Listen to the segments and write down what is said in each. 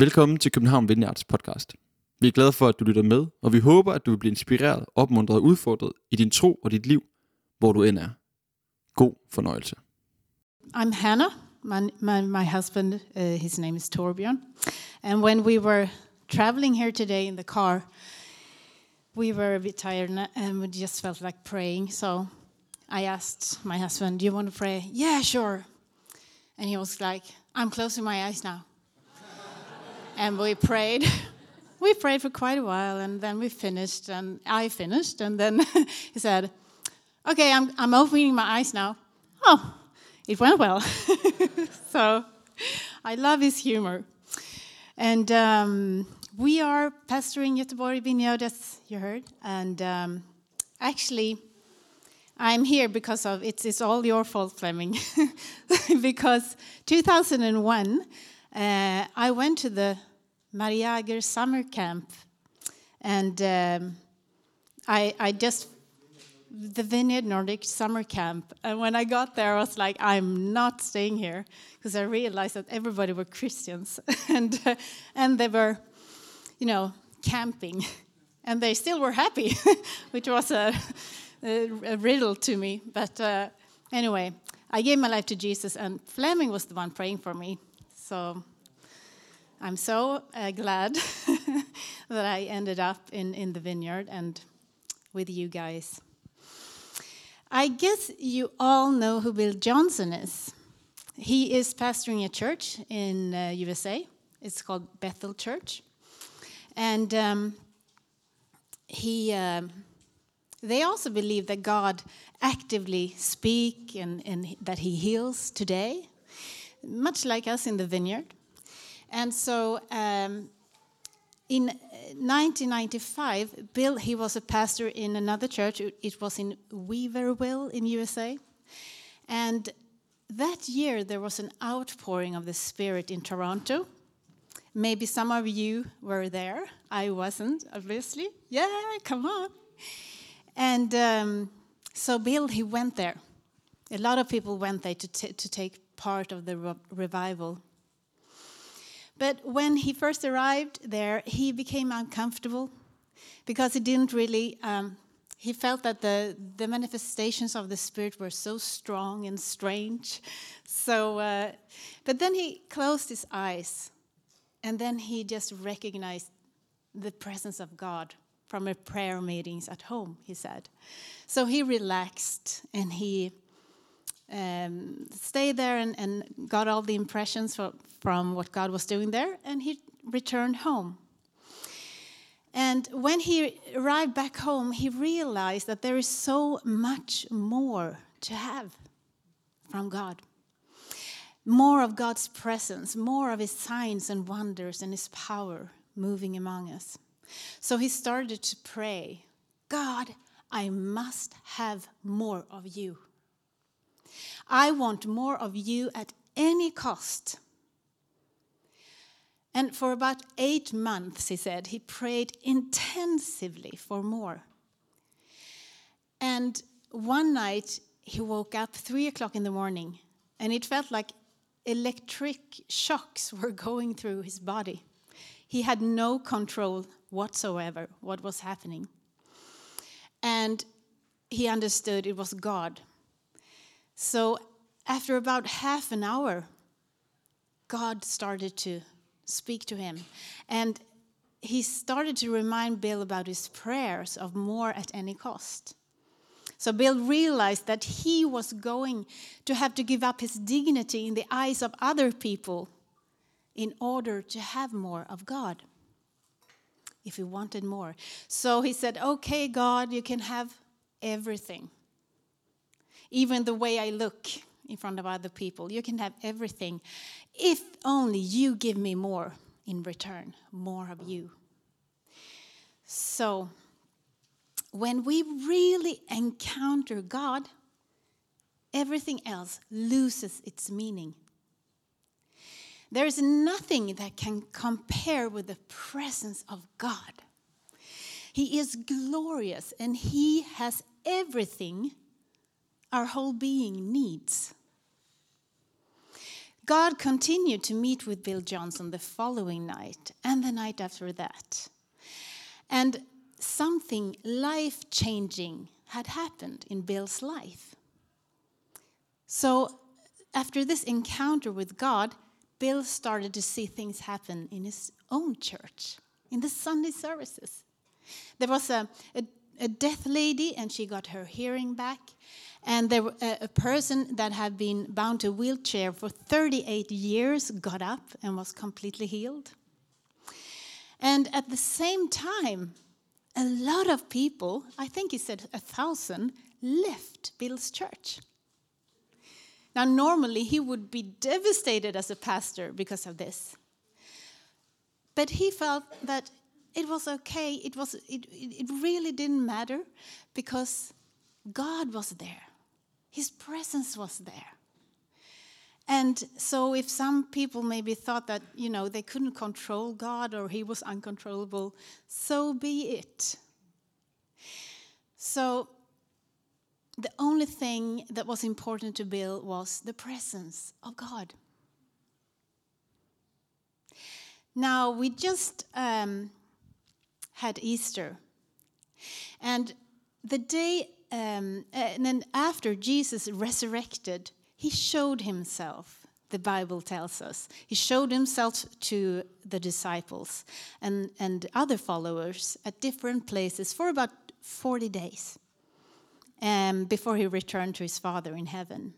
Velkommen til København Vineyards podcast. Vi er glade for, at du lytter med, og vi håber, at du vil blive inspireret, opmuntret og udfordret i din tro og dit liv, hvor du end er. God fornøjelse. I'm Hannah. My, my, my husband, uh, his name is Torbjørn. And when we were traveling here today in the car, we were a bit tired and we just felt like praying. So I asked my husband, Do you want to pray? Yeah, sure. And he was like, I'm closing my eyes now. And we prayed. We prayed for quite a while and then we finished and I finished. And then he said, Okay, I'm, I'm opening my eyes now. Oh, it went well. so I love his humor. And um, we are pastoring Göteborg Vineyard, as you heard. And um, actually, I'm here because of it's, it's all your fault, Fleming. because 2001, uh, I went to the Mariager summer camp, and um, I, I just the Vineyard Nordic summer camp. And when I got there, I was like, I'm not staying here because I realized that everybody were Christians and uh, and they were, you know, camping, and they still were happy, which was a, a, riddle to me. But uh, anyway, I gave my life to Jesus, and Fleming was the one praying for me. So I'm so uh, glad that I ended up in, in the vineyard and with you guys. I guess you all know who Bill Johnson is. He is pastoring a church in uh, USA. It's called Bethel Church, and um, he. Um, they also believe that God actively speak and, and that He heals today, much like us in the vineyard. And so, um, in 1995, Bill he was a pastor in another church. It- was in Weaverville in USA, and that year there was an outpouring of the Spirit in Toronto. Maybe some of you were there. I wasn't, obviously. Yeah, come on. And um, so Bill he went there. A lot of people went there to, to take part of the re- revival. But when he first arrived there, he became uncomfortable because he didn't really. Um, he felt that the the manifestations of the spirit were so strong and strange. So, uh, but then he closed his eyes, and then he just recognized the presence of God from a prayer meetings at home. He said, so he relaxed and he um, stayed there and, and got all the impressions from, from what God was doing there, and he returned home. And when he arrived back home, he realized that there is so much more to have from God. More of God's presence, more of his signs and wonders and his power moving among us. So he started to pray God, I must have more of you. I want more of you at any cost. And for about eight months, he said, he prayed intensively for more. And one night, he woke up three o'clock in the morning, and it felt like electric shocks were going through his body. He had no control whatsoever what was happening. And he understood it was God so after about half an hour, God started to speak to him. And he started to remind Bill about his prayers of more at any cost. So Bill realized that he was going to have to give up his dignity in the eyes of other people in order to have more of God. If he wanted more. So he said, Okay, God, you can have everything even the way I look in front of other people. You can have everything if only you give me more in return, more of you. So, when we really encounter God, everything else loses its meaning. There is nothing that can compare with the presence of God. He is glorious and He has everything our whole being needs. God continued to meet with Bill Johnson the following night and the night after that. And something life changing had happened in Bill's life. So, after this encounter with God, Bill started to see things happen in his own church, in the Sunday services. There was a, a, a deaf lady, and she got her hearing back. And there, a, person that had been bound to a wheelchair for 38 years got up and was completely healed. And at the same time, a lot of people, I think he said a thousand, left Bill's church. Now, normally he would be devastated as a pastor because of this. But he felt that it was okay, it, was, it, it really didn't matter because God was there, His presence was there. And so, if some people maybe thought that, you know, they couldn't control God or He was uncontrollable, so be it. So, the only thing that was important to Bill was the presence of God. Now, we just um, had Easter. And the day, um, and then after Jesus resurrected, he showed himself, the Bible tells us. He showed himself to the disciples and, and other followers at different places for about 40 days um, before he returned to his Father in heaven.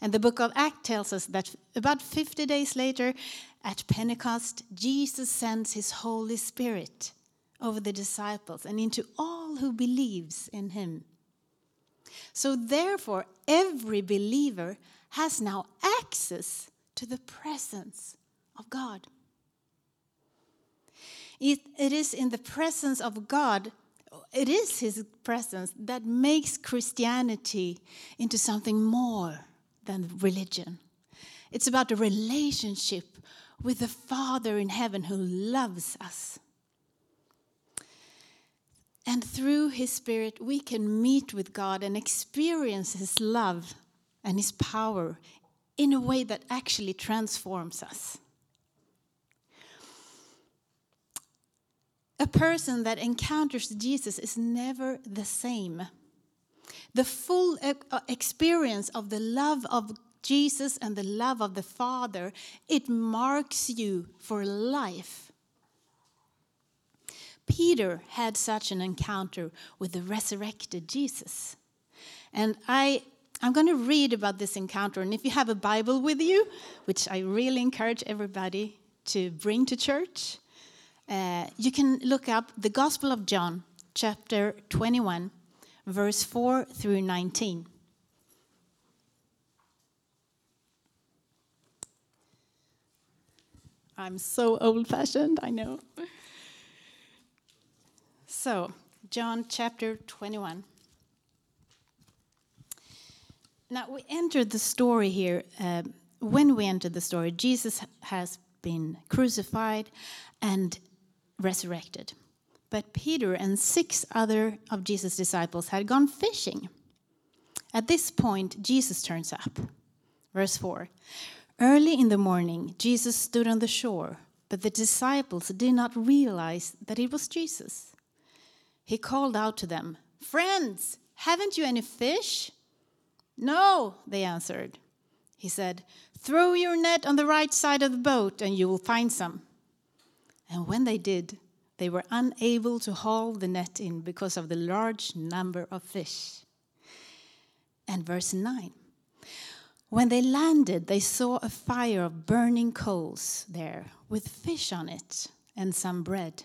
And the book of Acts tells us that about 50 days later, at Pentecost, Jesus sends his Holy Spirit over the disciples and into all who believes in him. So therefore, every believer has now access to the presence of God. It, it is in the presence of God it is his presence that makes Christianity into something more than religion. It's about a relationship with the Father in heaven who loves us. And through his Spirit, we can meet with God and experience his love and his power in a way that actually transforms us. A person that encounters Jesus is never the same. The full uh, experience of the love of Jesus and the love of the Father, it marks you for life. Peter had such an encounter with the resurrected Jesus. And I, I'm going to read about this encounter. And if you have a Bible with you, which I really encourage everybody to bring to church, uh, you can look up the Gospel of John, chapter 21, verse 4 through 19. I'm so old fashioned, I know. So, John chapter 21. Now, we entered the story here. Uh, when we entered the story, Jesus has been crucified and resurrected. But Peter and six other of Jesus' disciples had gone fishing. At this point, Jesus turns up. Verse 4 Early in the morning, Jesus stood on the shore, but the disciples did not realize that it was Jesus. He called out to them, Friends, haven't you any fish? No, they answered. He said, Throw your net on the right side of the boat, and you will find some. And when they did, they were unable to haul the net in because of the large number of fish. And verse 9 When they landed, they saw a fire of burning coals there with fish on it and some bread.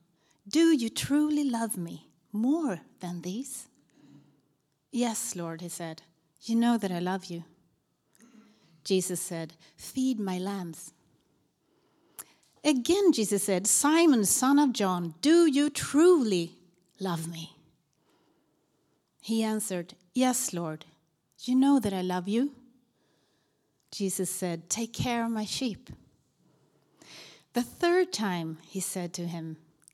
do you truly love me more than these? Yes, Lord, he said. You know that I love you. Jesus said, Feed my lambs. Again, Jesus said, Simon, son of John, do you truly love me? He answered, Yes, Lord, you know that I love you. Jesus said, Take care of my sheep. The third time he said to him,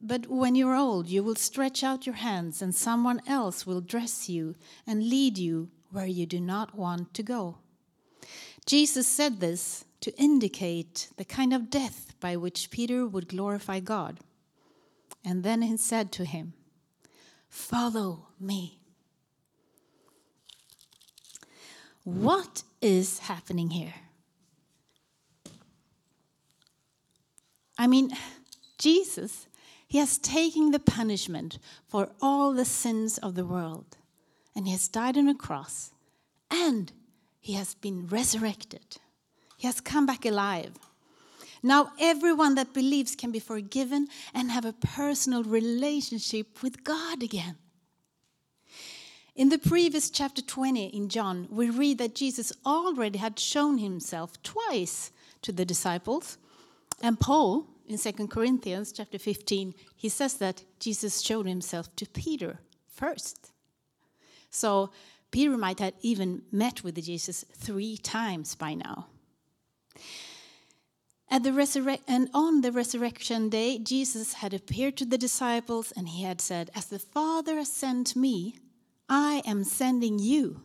But when you're old, you will stretch out your hands, and someone else will dress you and lead you where you do not want to go. Jesus said this to indicate the kind of death by which Peter would glorify God. And then he said to him, Follow me. What is happening here? I mean, Jesus, he has taken the punishment for all the sins of the world, and he has died on a cross, and he has been resurrected. He has come back alive. Now, everyone that believes can be forgiven and have a personal relationship with God again. In the previous chapter 20 in John, we read that Jesus already had shown himself twice to the disciples. And Paul, in 2 Corinthians chapter 15, he says that Jesus showed himself to Peter first. So Peter might have even met with Jesus three times by now. At the and on the resurrection day, Jesus had appeared to the disciples and he had said, As the Father has sent me, I am sending you.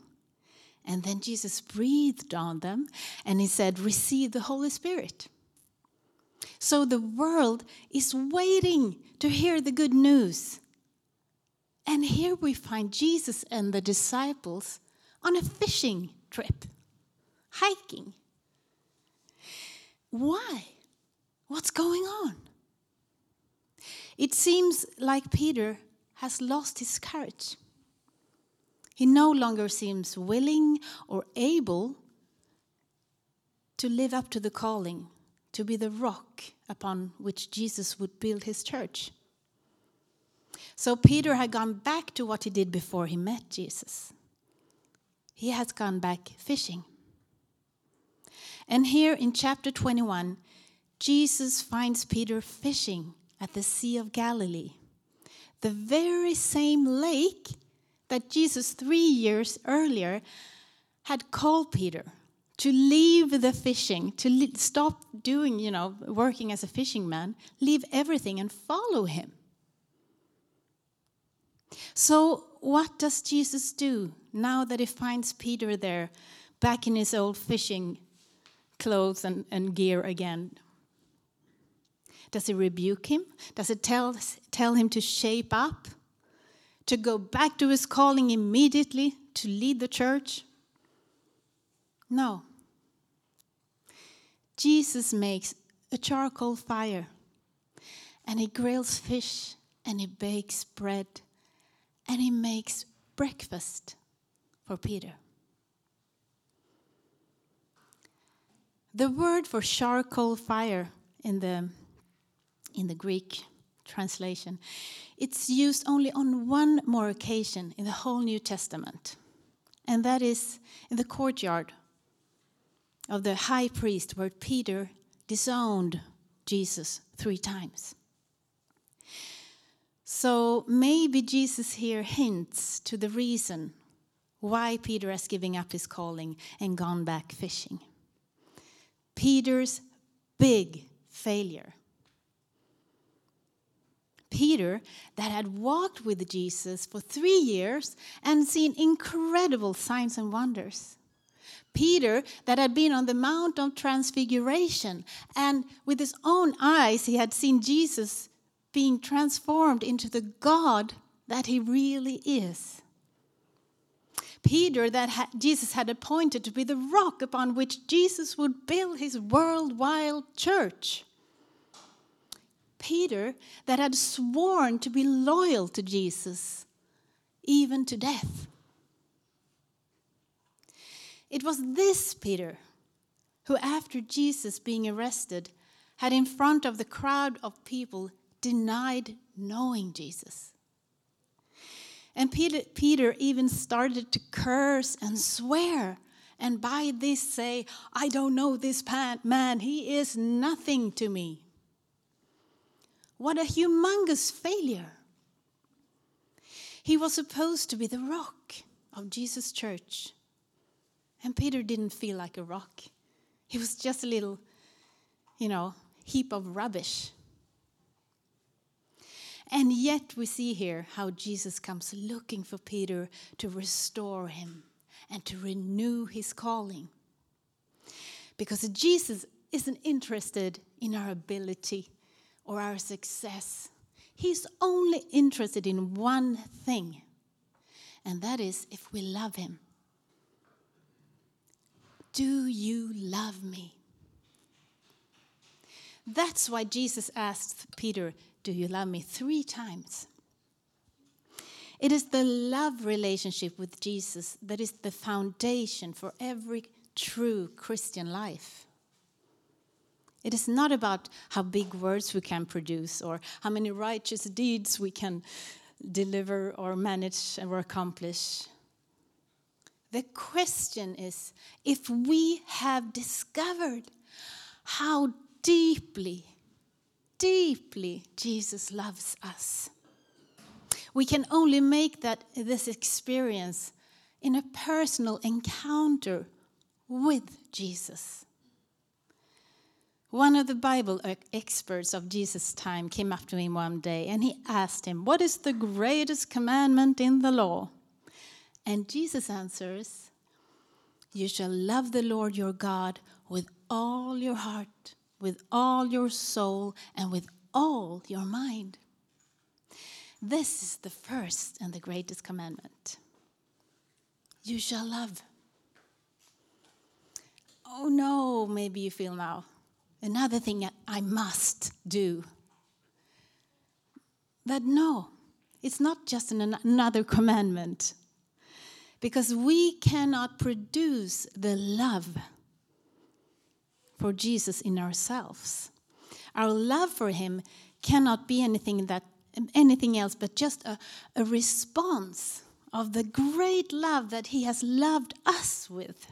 And then Jesus breathed on them and he said, Receive the Holy Spirit. So the world is waiting to hear the good news. And here we find Jesus and the disciples on a fishing trip, hiking. Why? What's going on? It seems like Peter has lost his courage. He no longer seems willing or able to live up to the calling, to be the rock upon which Jesus would build his church. So Peter had gone back to what he did before he met Jesus. He has gone back fishing. And here in chapter 21, Jesus finds Peter fishing at the Sea of Galilee, the very same lake that Jesus, three years earlier, had called Peter to leave the fishing, to stop doing, you know, working as a fishing man, leave everything and follow him. So, what does Jesus do now that he finds Peter there, back in his old fishing clothes and, and gear again? Does he rebuke him? Does it tell, tell him to shape up? To go back to his calling immediately to lead the church? No. Jesus makes a charcoal fire and he grills fish and he bakes bread and he makes breakfast for Peter. The word for charcoal fire in the, in the Greek translation, it's used only on one more occasion in the whole New Testament, and that is in the courtyard of the high priest where Peter disowned Jesus three times. So maybe Jesus here hints to the reason why Peter has given up his calling and gone back fishing. Peter's big failure. Peter, that had walked with Jesus for three years and seen incredible signs and wonders. Peter, that had been on the Mount of Transfiguration, and with his own eyes, he had seen Jesus being transformed into the God that he really is. Peter, that ha- Jesus had appointed to be the rock upon which Jesus would build his worldwide church. Peter that had sworn to be loyal to Jesus, even to death. It was this Peter who, after Jesus being arrested, had in front of the crowd of people denied knowing Jesus. And Peter, Peter even started to curse and swear, and by this say, I don't know this man, he is nothing to me. What a humongous failure! He was supposed to be the rock of Jesus' church. And Peter didn't feel like a rock. He was just a little, you know, heap of rubbish. And yet we see here how Jesus comes looking for Peter to restore him and to renew his calling. Because Jesus isn't interested in our ability or our success. He's only interested in one thing, and that is if we love him. Do you love me? That's why Jesus asked Peter, Do you love me? three times. It is the love relationship with Jesus that is the foundation for every true Christian life. It is not about how big words we can produce or how many righteous deeds we can deliver or manage or accomplish. The question is if we have discovered how deeply, deeply Jesus loves us. We can only make that this experience in a personal encounter with Jesus. One of the Bible experts of Jesus' time came up to him one day and he asked him, What is the greatest commandment in the law? And Jesus answers, You shall love the Lord your God with all your heart, with all your soul, and with all your mind. This is the first and the greatest commandment. You shall love. Oh no, maybe you feel now. Another thing I must do. But no, it's not just an, another commandment. Because we cannot produce the love for Jesus in ourselves. Our love for him cannot be anything that anything else but just a, a response of the great love that he has loved us with.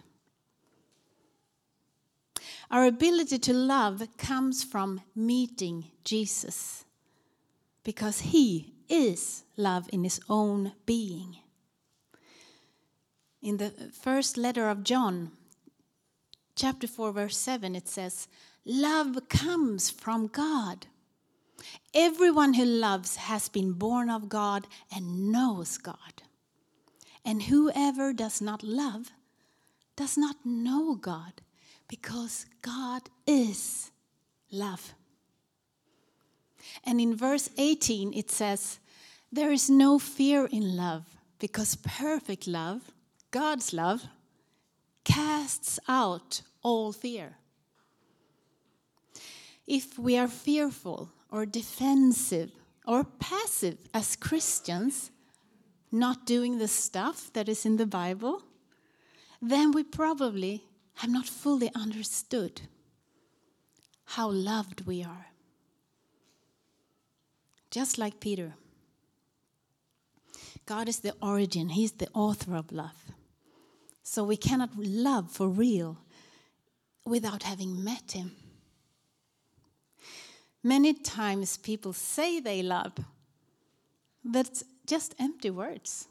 Our ability to love comes from meeting Jesus because he is love in his own being. In the first letter of John, chapter 4, verse 7, it says, Love comes from God. Everyone who loves has been born of God and knows God. And whoever does not love does not know God, because God is love. And in verse 18, it says, There is no fear in love, because perfect love, God's love, casts out all fear. If we are fearful or defensive or passive as Christians, not doing the stuff that is in the Bible, then we probably have not fully understood how loved we are. Just like Peter, God is the origin, He's the author of love. So we cannot love for real without having met Him. Many times people say they love, but just empty words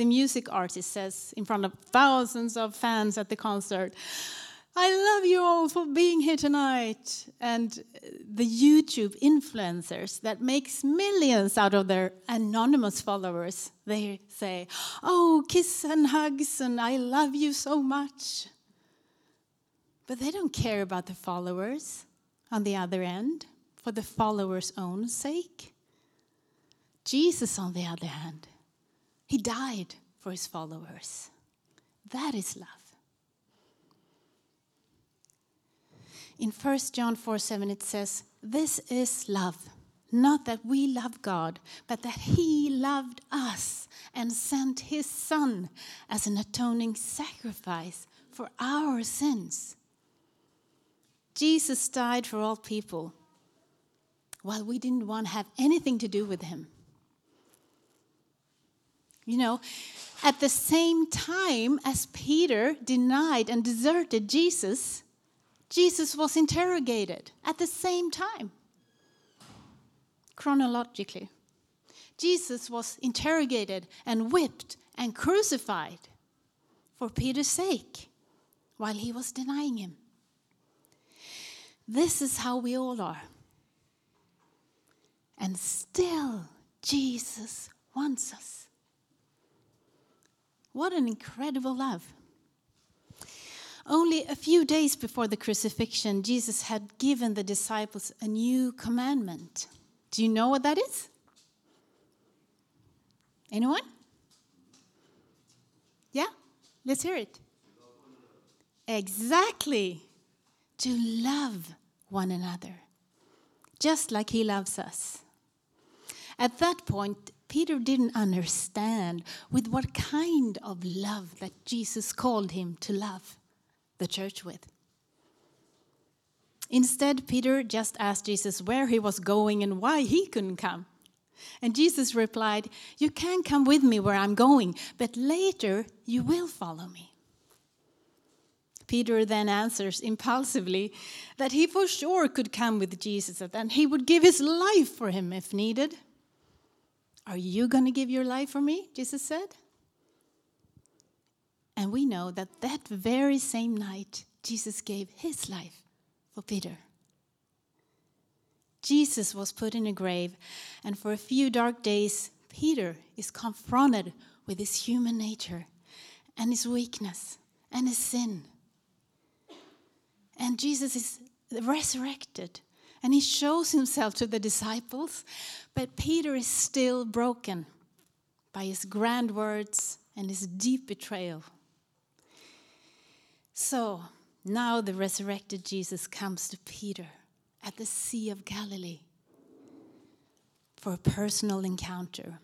the music artist says in front of thousands of fans at the concert, I love you all for being here tonight. And the YouTube influencers that makes millions out of their anonymous followers, they say, "Oh, kiss and hugs and I love you so much." But they don't care about the followers on the other end for the followers' own sake. Jesus, on the other hand, he died for his followers. That is love. In 1 John 4 7, it says, This is love. Not that we love God, but that He loved us and sent His Son as an atoning sacrifice for our sins. Jesus died for all people while we didn't want to have anything to do with Him. You know, at the same time as Peter denied and deserted Jesus, Jesus was interrogated at the same time chronologically. Jesus was interrogated and whipped and crucified for Peter's sake while he was denying him. This is how we all are. And still, Jesus wants us. What an incredible love. Only a few days before the crucifixion, Jesus had given the disciples a new commandment. Do you know what that is? Anyone? Yeah? Let's hear it. Exactly. To love one another, just like he loves us. At that point, Peter didn't understand with what kind of love that Jesus called him to love the church with. Instead, Peter just asked Jesus where he was going and why he couldn't come. And Jesus replied, You can come with me where I'm going, but later you will follow me. Peter then answers impulsively that he for sure could come with Jesus and he would give his life for him if needed. Are you going to give your life for me? Jesus said. And we know that that very same night, Jesus gave his life for Peter. Jesus was put in a grave, and for a few dark days, Peter is confronted with his human nature and his weakness and his sin. And Jesus is resurrected and he shows himself to the disciples, but Peter is still broken by his grand words and his deep betrayal. So now the resurrected Jesus comes to Peter at the Sea of Galilee for a personal encounter.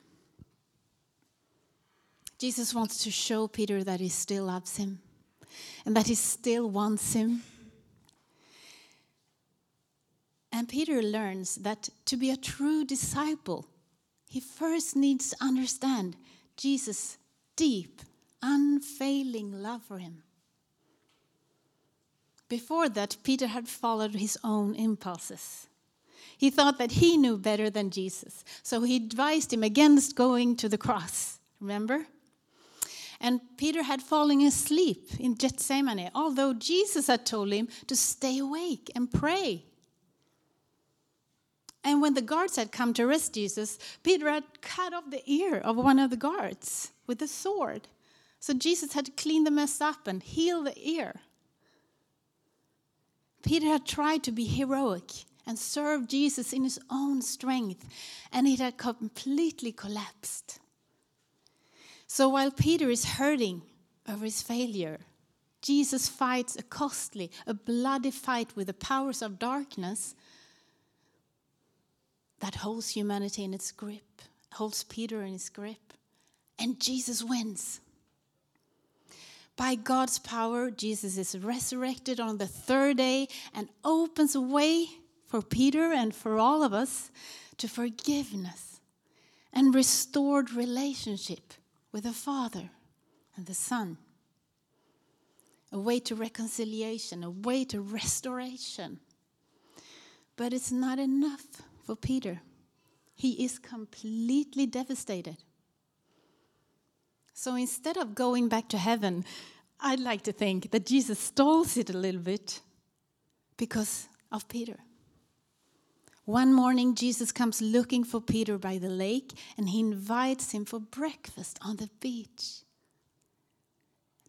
Jesus wants to show Peter that he still loves him and that he still wants him. And Peter learns that to be a true disciple, he first needs to understand Jesus' deep, unfailing love for him. Before that, Peter had followed his own impulses. He thought that he knew better than Jesus, so he advised him against going to the cross. Remember? And Peter had fallen asleep in Gethsemane, although Jesus had told him to stay awake and pray. And when the guards had come to arrest Jesus, Peter had cut off the ear of one of the guards with a sword. So Jesus had to clean the mess up and heal the ear. Peter had tried to be heroic and serve Jesus in his own strength, and it had completely collapsed. So while Peter is hurting over his failure, Jesus fights a costly, a bloody fight with the powers of darkness that holds humanity in its grip, holds Peter in its grip, and Jesus wins. By God's power, Jesus is resurrected on the third day and opens a way for Peter and for all of us to forgiveness and restored relationship with the Father and the Son. A way to reconciliation, a way to restoration. But it's not enough for Peter. He is completely devastated. So instead of going back to heaven, I'd like to think that Jesus stalls it a little bit because of Peter. One morning, Jesus comes looking for Peter by the lake and he invites him for breakfast on the beach.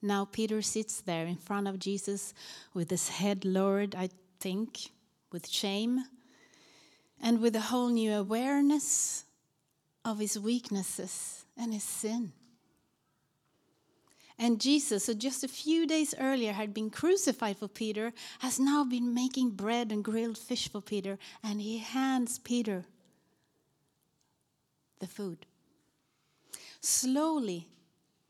Now, Peter sits there in front of Jesus with his head lowered, I think, with shame and with a whole new awareness of his weaknesses and his sin. And Jesus, who just a few days earlier had been crucified for Peter, has now been making bread and grilled fish for Peter, and he hands Peter the food. Slowly,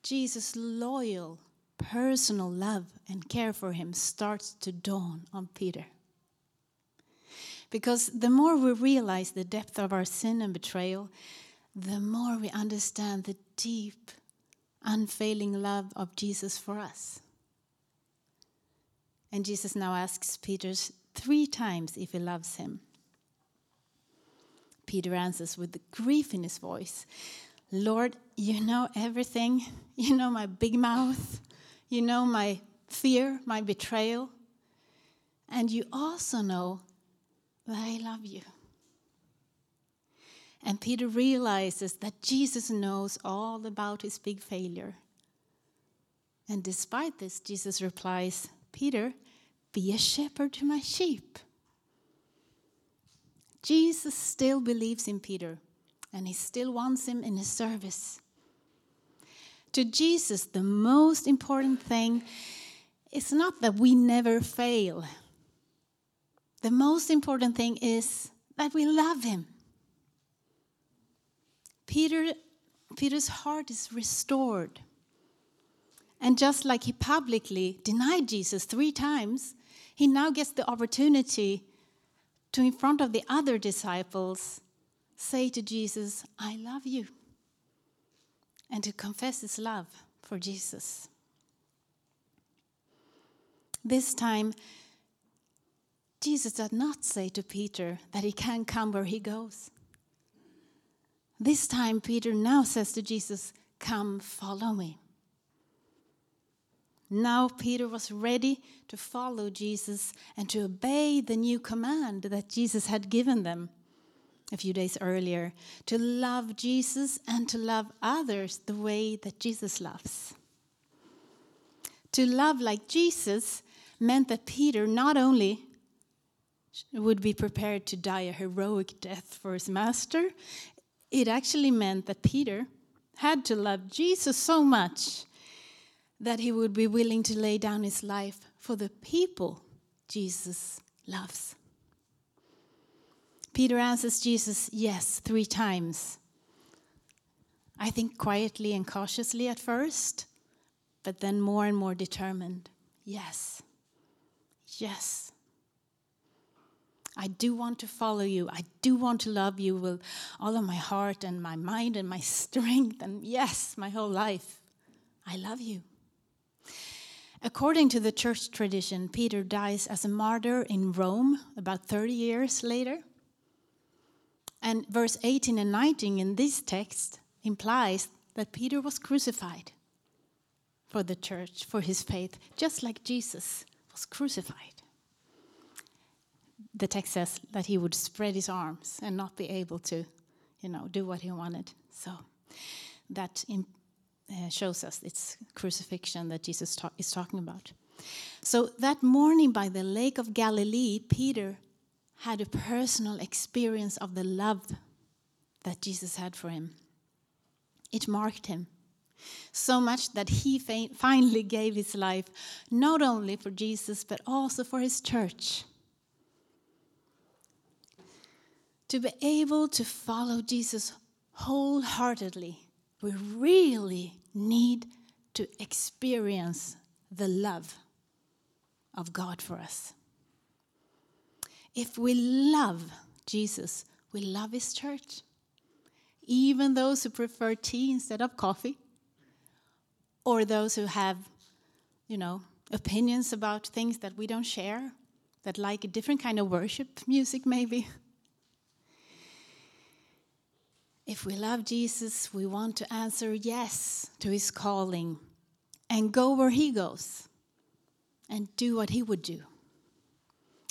Jesus' loyal, personal love and care for him starts to dawn on Peter. Because the more we realize the depth of our sin and betrayal, the more we understand the deep, unfailing love of Jesus for us. And Jesus now asks Peter three times if he loves him. Peter answers with the grief in his voice Lord, you know everything. You know my big mouth. You know my fear, my betrayal. And you also know that I love you. And Peter realizes that Jesus knows all about his big failure. And despite this, Jesus replies, Peter, be a shepherd to my sheep. Jesus still believes in Peter, and he still wants him in his service. To Jesus, the most important thing is not that we never fail. The most important thing is that we love him. Peter, Peter's heart is restored. And just like he publicly denied Jesus three times, he now gets the opportunity to, in front of the other disciples, say to Jesus, I love you, and to confess his love for Jesus. This time, Jesus does not say to Peter that he can't come where he goes. This time, Peter now says to Jesus, Come, follow me. Now, Peter was ready to follow Jesus and to obey the new command that Jesus had given them a few days earlier to love Jesus and to love others the way that Jesus loves. To love like Jesus meant that Peter not only would be prepared to die a heroic death for his master, it actually meant that Peter had to love Jesus so much that he would be willing to lay down his life for the people Jesus loves. Peter answers Jesus, yes, three times. I think quietly and cautiously at first, but then more and more determined. Yes, yes. I do want to follow you. I do want to love you with all of my heart and my mind and my strength, and yes, my whole life. I love you. According to the church tradition, Peter dies as a martyr in Rome about 30 years later. And verse 18 and 19 in this text implies that Peter was crucified for the church, for his faith, just like Jesus was crucified the text says that he would spread his arms and not be able to, you know, do what he wanted. So that in, uh, shows us it's crucifixion that Jesus ta is talking about. So that morning by the lake of Galilee, Peter had a personal experience of the love that Jesus had for him. It marked him so much that he finally gave his life not only for Jesus but also for his church. To be able to follow Jesus wholeheartedly, we really need to experience the love of God for us. If we love Jesus, we love His church. Even those who prefer tea instead of coffee, or those who have, you know, opinions about things that we don't share, that like a different kind of worship music, maybe. If we love Jesus, we want to answer yes to his calling and go where he goes and do what he would do.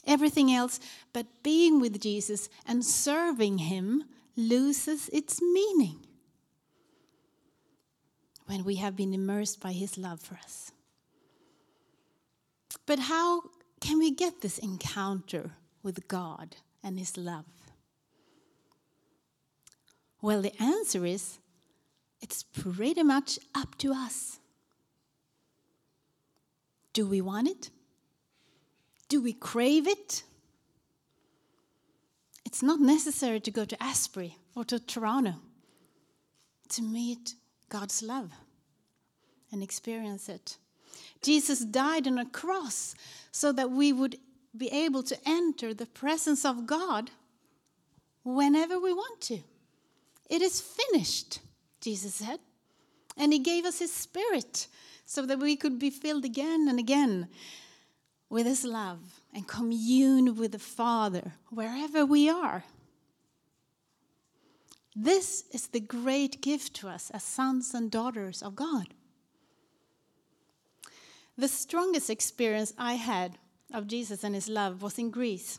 Everything else but being with Jesus and serving him loses its meaning when we have been immersed by his love for us. But how can we get this encounter with God and his love? Well, the answer is it's pretty much up to us. Do we want it? Do we crave it? It's not necessary to go to Asbury or to Toronto to meet God's love and experience it. Jesus died on a cross so that we would be able to enter the presence of God whenever we want to. It is finished, Jesus said. And He gave us His Spirit so that we could be filled again and again with His love and commune with the Father wherever we are. This is the great gift to us as sons and daughters of God. The strongest experience I had of Jesus and his love was in Greece.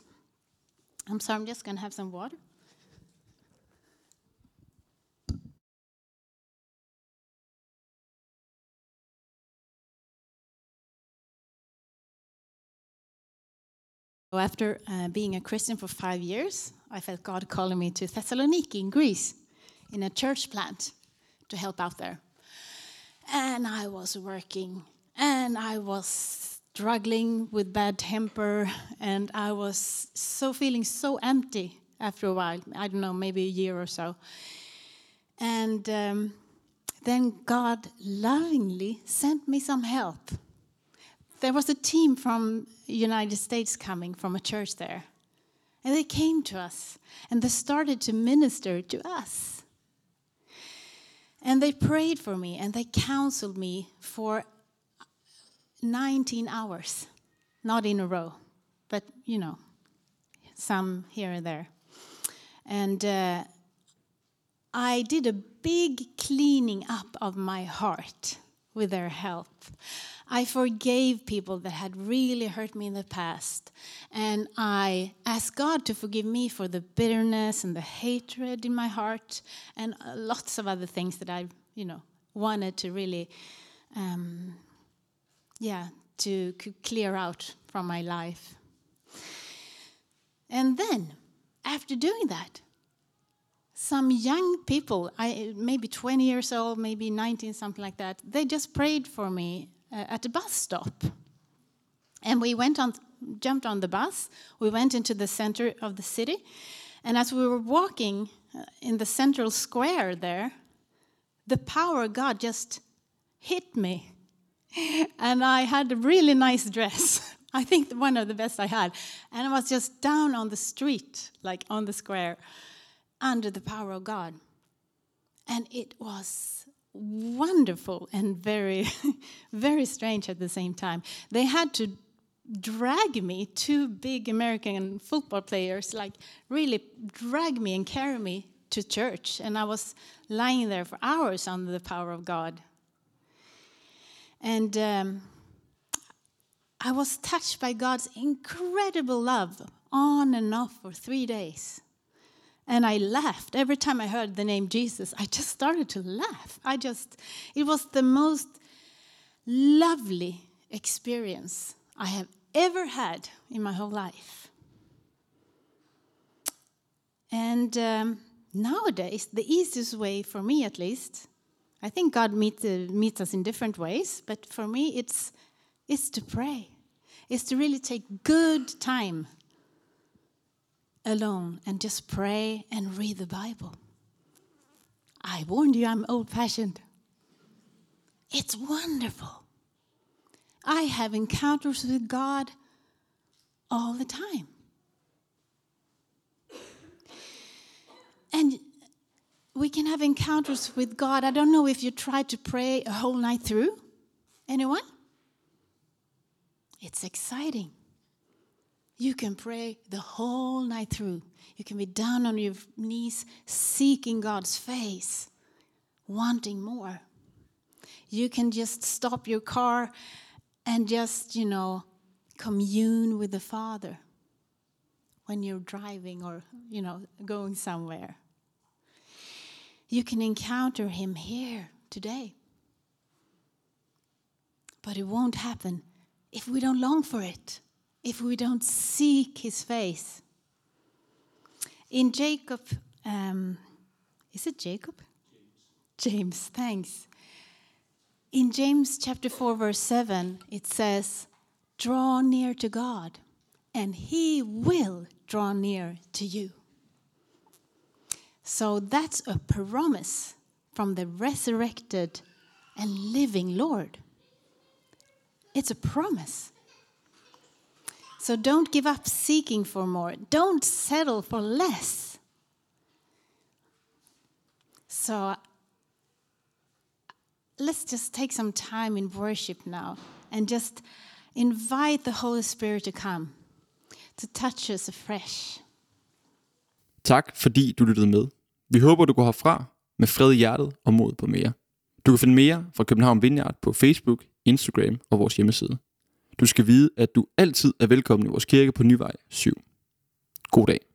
I'm sorry, I'm just going to have some water. So after uh, being a Christian for five years, I felt God calling me to Thessaloniki in Greece in a church plant to help out there. And I was working and I was struggling with bad temper and I was so feeling so empty after a while. I don't know, maybe a year or so. And um, then God lovingly sent me some help there was a team from United States coming from a church there. And they came to us and they started to minister to us. And they prayed for me and they counseled me for 19 hours, not in a row, but you know, some here and there. And uh, I did a big cleaning up of my heart with their help. I forgave people that had really hurt me in the past. And I asked God to forgive me for the bitterness and the hatred in my heart and uh, lots of other things that I, you know, wanted to really, um, yeah, to clear out from my life. And then, after doing that, some young people, I, maybe 20 years old, maybe 19, something like that, they just prayed for me uh, at a bus stop. And we went on, jumped on the bus. We went into the center of the city. And as we were walking uh, in the central square there, the power of God just hit me. And I had a really nice dress. I think one of the best I had. And I was just down on the street, like on the square, under the power of God. And it was wonderful and very, very strange at the same time. They had to drag me, two big American football players, like really drag me and carry me to church. And I was lying there for hours under the power of God. And um, I was touched by God's incredible love on and off for three days. And I laughed. Every time I heard the name Jesus, I just started to laugh. I just, it was the most lovely experience I have ever had in my whole life. And um, nowadays, the easiest way for me at least, I think God meet, uh, meets us in different ways, but for me, it's, it's to pray. It's to really take good time alone and just pray and read the Bible. I warned you, I'm old fashioned. It's wonderful. I have encounters with God all the time. And we can have encounters with God. I don't know if you tried to pray a whole night through. Anyone? It's exciting. You can pray the whole night through. You can be down on your knees, seeking God's face, wanting more. You can just stop your car and just, you know, commune with the Father when you're driving or, you know, going somewhere. You can encounter Him here today. But it won't happen if we don't long for it if we don't seek his face. In Jacob, um, is it Jacob? James. James, thanks. In James chapter 4 verse 7 it says, "Draw near to God, and he will draw near to you." So that's a promise from the resurrected and living Lord. It's a promise. So don't give up seeking for more. Don't settle for less. So let's just take some time in worship now and just invite the Holy Spirit to come to touch us afresh. Tak fordi du lyttede med. Vi håber, du går herfra med fred i hjertet og mod på mere. Du kan finde mere fra København Vineyard på Facebook, Instagram og vores hjemmeside. Du skal vide, at du altid er velkommen i vores kirke på Nyvej 7. God dag.